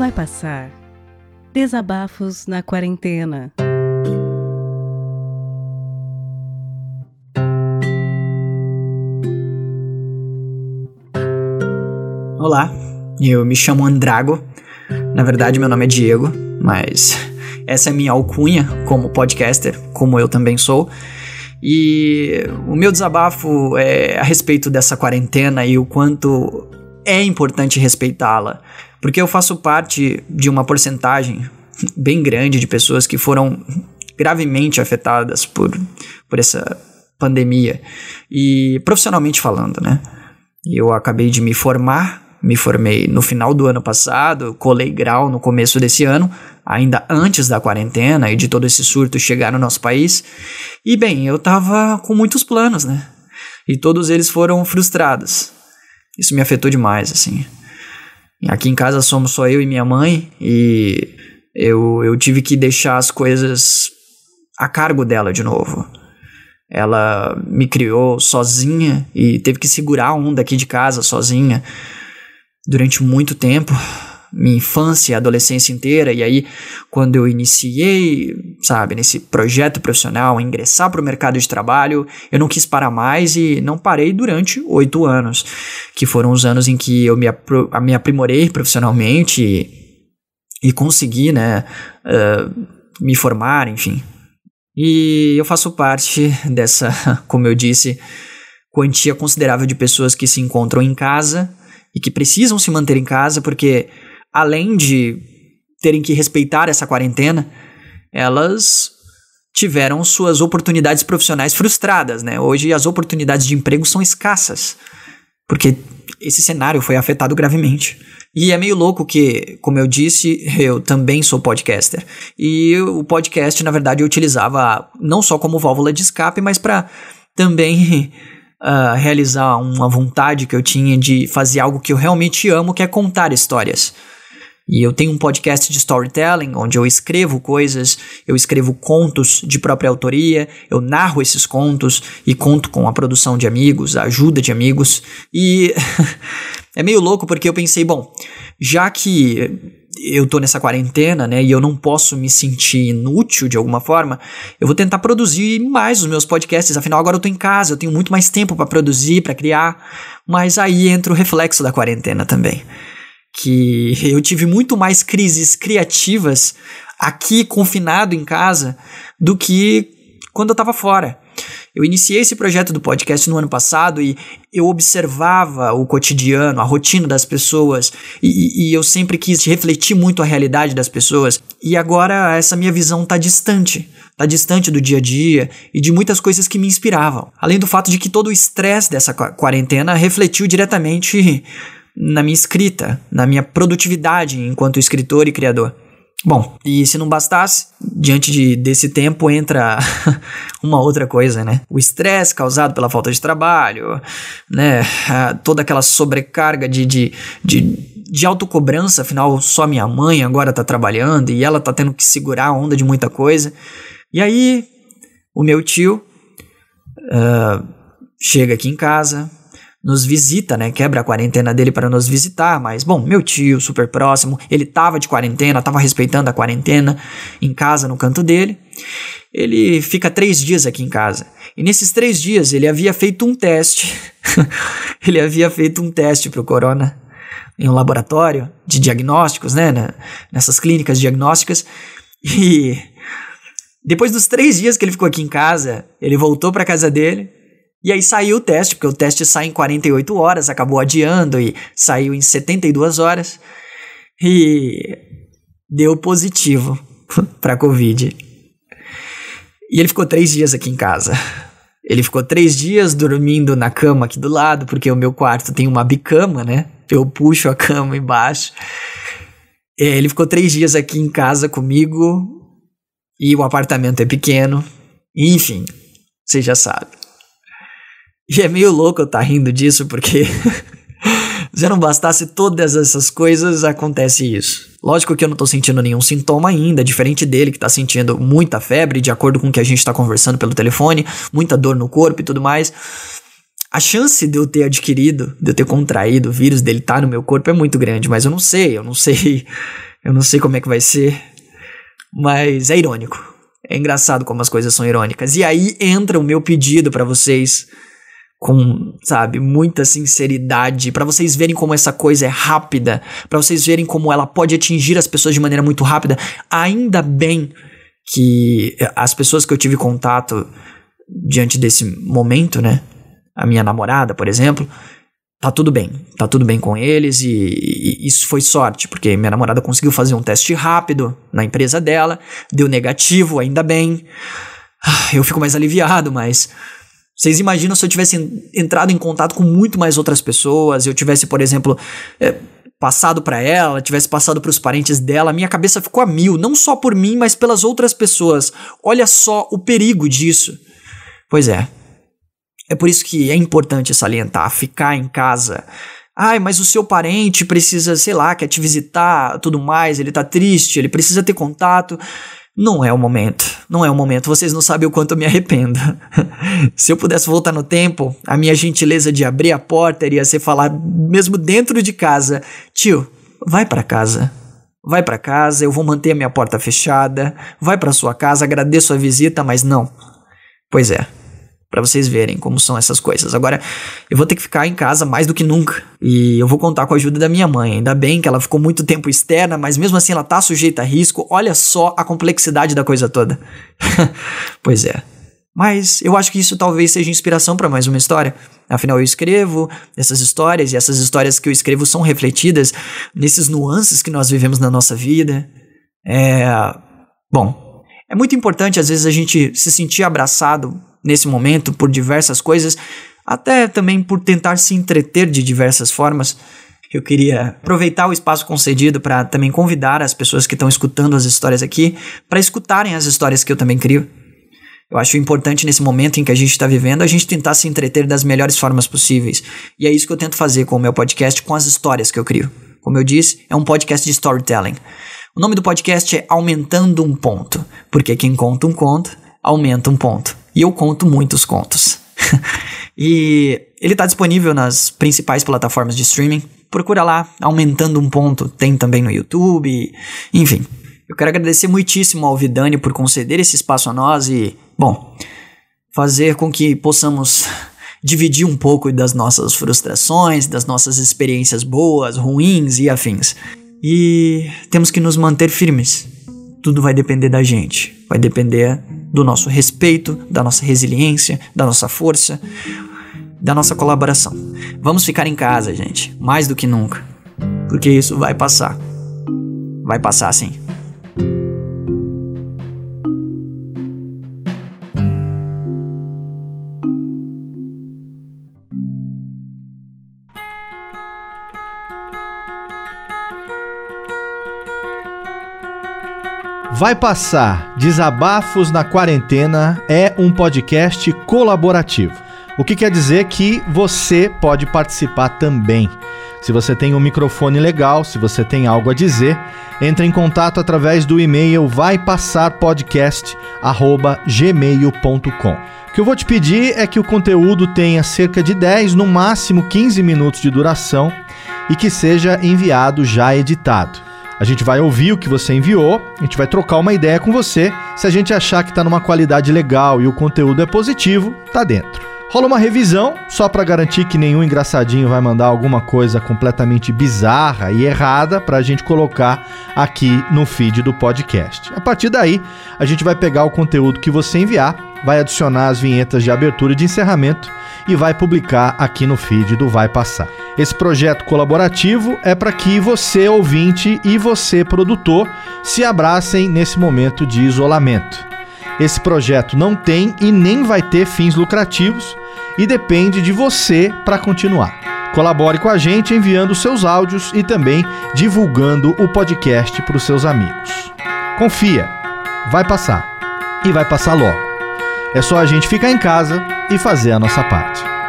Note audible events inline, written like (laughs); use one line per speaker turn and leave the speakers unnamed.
Vai passar. Desabafos na quarentena.
Olá, eu me chamo Andrago. Na verdade, meu nome é Diego, mas essa é minha alcunha como podcaster, como eu também sou. E o meu desabafo é a respeito dessa quarentena e o quanto é importante respeitá-la, porque eu faço parte de uma porcentagem bem grande de pessoas que foram gravemente afetadas por, por essa pandemia e profissionalmente falando, né? Eu acabei de me formar me formei no final do ano passado, colei grau no começo desse ano, ainda antes da quarentena e de todo esse surto chegar no nosso país. E bem, eu tava com muitos planos, né? E todos eles foram frustrados. Isso me afetou demais, assim. Aqui em casa somos só eu e minha mãe e eu, eu tive que deixar as coisas a cargo dela de novo. Ela me criou sozinha e teve que segurar a onda aqui de casa sozinha durante muito tempo, minha infância adolescência inteira, e aí quando eu iniciei, sabe, nesse projeto profissional, ingressar para o mercado de trabalho, eu não quis parar mais e não parei durante oito anos, que foram os anos em que eu me, me aprimorei profissionalmente e, e consegui, né, uh, me formar, enfim. E eu faço parte dessa, (laughs) como eu disse, quantia considerável de pessoas que se encontram em casa e que precisam se manter em casa porque, além de terem que respeitar essa quarentena, elas tiveram suas oportunidades profissionais frustradas, né? Hoje as oportunidades de emprego são escassas, porque esse cenário foi afetado gravemente. E é meio louco que, como eu disse, eu também sou podcaster. E o podcast, na verdade, eu utilizava não só como válvula de escape, mas para também uh, (laughs) realizar uma vontade que eu tinha de fazer algo que eu realmente amo, que é contar histórias. E eu tenho um podcast de storytelling, onde eu escrevo coisas, eu escrevo contos de própria autoria, eu narro esses contos e conto com a produção de amigos, a ajuda de amigos. E (laughs) é meio louco porque eu pensei, bom, já que eu tô nessa quarentena, né, e eu não posso me sentir inútil de alguma forma, eu vou tentar produzir mais os meus podcasts, afinal agora eu tô em casa, eu tenho muito mais tempo para produzir, para criar, mas aí entra o reflexo da quarentena também. Que (laughs) eu tive muito mais crises criativas aqui confinado em casa do que quando eu tava fora. Eu iniciei esse projeto do podcast no ano passado e eu observava o cotidiano, a rotina das pessoas e, e eu sempre quis refletir muito a realidade das pessoas. E agora essa minha visão está distante, está distante do dia a dia e de muitas coisas que me inspiravam. Além do fato de que todo o estresse dessa quarentena refletiu diretamente na minha escrita, na minha produtividade enquanto escritor e criador. Bom, e se não bastasse, diante de, desse tempo entra (laughs) uma outra coisa, né? O estresse causado pela falta de trabalho, né? Toda aquela sobrecarga de, de, de, de autocobrança, afinal, só minha mãe agora tá trabalhando e ela tá tendo que segurar a onda de muita coisa. E aí, o meu tio uh, chega aqui em casa, nos visita, né? Quebra a quarentena dele para nos visitar, mas bom, meu tio, super próximo, ele tava de quarentena, tava respeitando a quarentena em casa, no canto dele. Ele fica três dias aqui em casa. E nesses três dias ele havia feito um teste. (laughs) ele havia feito um teste pro corona em um laboratório de diagnósticos, né? Nessas clínicas diagnósticas. E depois dos três dias que ele ficou aqui em casa, ele voltou para casa dele e aí saiu o teste, porque o teste sai em 48 horas, acabou adiando e saiu em 72 horas. E deu positivo (laughs) para Covid. E ele ficou três dias aqui em casa. Ele ficou três dias dormindo na cama aqui do lado, porque o meu quarto tem uma bicama, né? Eu puxo a cama embaixo. E ele ficou três dias aqui em casa comigo. E o apartamento é pequeno. Enfim, você já sabe. E é meio louco eu estar tá rindo disso, porque (laughs) se não bastasse todas essas coisas, acontece isso. Lógico que eu não tô sentindo nenhum sintoma ainda, diferente dele que tá sentindo muita febre, de acordo com o que a gente tá conversando pelo telefone, muita dor no corpo e tudo mais. A chance de eu ter adquirido, de eu ter contraído o vírus dele tá no meu corpo é muito grande, mas eu não sei, eu não sei (laughs) Eu não sei como é que vai ser, mas é irônico. É engraçado como as coisas são irônicas. E aí entra o meu pedido para vocês com, sabe, muita sinceridade, para vocês verem como essa coisa é rápida, para vocês verem como ela pode atingir as pessoas de maneira muito rápida. Ainda bem que as pessoas que eu tive contato diante desse momento, né? A minha namorada, por exemplo, tá tudo bem, tá tudo bem com eles e, e, isso foi sorte, porque minha namorada conseguiu fazer um teste rápido na empresa dela, deu negativo, ainda bem. Ah, eu fico mais aliviado, mas vocês imaginam se eu tivesse entrado em contato com muito mais outras pessoas, eu tivesse, por exemplo, é, passado para ela, tivesse passado para os parentes dela, minha cabeça ficou a mil, não só por mim, mas pelas outras pessoas. Olha só o perigo disso. Pois é, é por isso que é importante salientar, ficar em casa. Ai, mas o seu parente precisa, sei lá, quer te visitar, tudo mais, ele tá triste, ele precisa ter contato. Não é o momento, não é o momento. Vocês não sabem o quanto eu me arrependo. (laughs) Se eu pudesse voltar no tempo, a minha gentileza de abrir a porta iria ser falar mesmo dentro de casa: "Tio, vai para casa. Vai para casa, eu vou manter a minha porta fechada. Vai para sua casa, agradeço a visita, mas não." Pois é para vocês verem como são essas coisas. Agora, eu vou ter que ficar em casa mais do que nunca. E eu vou contar com a ajuda da minha mãe. Ainda bem que ela ficou muito tempo externa, mas mesmo assim ela tá sujeita a risco. Olha só a complexidade da coisa toda. (laughs) pois é. Mas eu acho que isso talvez seja inspiração para mais uma história. Afinal, eu escrevo essas histórias e essas histórias que eu escrevo são refletidas nesses nuances que nós vivemos na nossa vida. É. Bom, é muito importante às vezes a gente se sentir abraçado nesse momento por diversas coisas, até também por tentar se entreter de diversas formas. Eu queria aproveitar o espaço concedido para também convidar as pessoas que estão escutando as histórias aqui para escutarem as histórias que eu também crio. Eu acho importante nesse momento em que a gente está vivendo a gente tentar se entreter das melhores formas possíveis. E é isso que eu tento fazer com o meu podcast, com as histórias que eu crio. Como eu disse, é um podcast de storytelling. O nome do podcast é Aumentando um Ponto, porque quem conta um conto aumenta um ponto. E eu conto muitos contos. (laughs) e ele está disponível nas principais plataformas de streaming. Procura lá, aumentando um ponto. Tem também no YouTube. Enfim, eu quero agradecer muitíssimo ao Vidani por conceder esse espaço a nós e, bom, fazer com que possamos (laughs) dividir um pouco das nossas frustrações, das nossas experiências boas, ruins e afins. E temos que nos manter firmes. Tudo vai depender da gente. Vai depender do nosso respeito, da nossa resiliência, da nossa força, da nossa colaboração. Vamos ficar em casa, gente, mais do que nunca, porque isso vai passar. Vai passar sim.
Vai Passar Desabafos na Quarentena é um podcast colaborativo. O que quer dizer que você pode participar também. Se você tem um microfone legal, se você tem algo a dizer, entre em contato através do e-mail vaipassarpodcast@gmail.com. O que eu vou te pedir é que o conteúdo tenha cerca de 10, no máximo 15 minutos de duração e que seja enviado já editado. A gente vai ouvir o que você enviou, a gente vai trocar uma ideia com você. Se a gente achar que está numa qualidade legal e o conteúdo é positivo, tá dentro. Rola uma revisão, só para garantir que nenhum engraçadinho vai mandar alguma coisa completamente bizarra e errada para a gente colocar aqui no feed do podcast. A partir daí, a gente vai pegar o conteúdo que você enviar vai adicionar as vinhetas de abertura e de encerramento e vai publicar aqui no feed do Vai Passar. Esse projeto colaborativo é para que você, ouvinte, e você, produtor, se abracem nesse momento de isolamento. Esse projeto não tem e nem vai ter fins lucrativos e depende de você para continuar. Colabore com a gente enviando seus áudios e também divulgando o podcast para os seus amigos. Confia, vai passar e vai passar logo. É só a gente ficar em casa e fazer a nossa parte.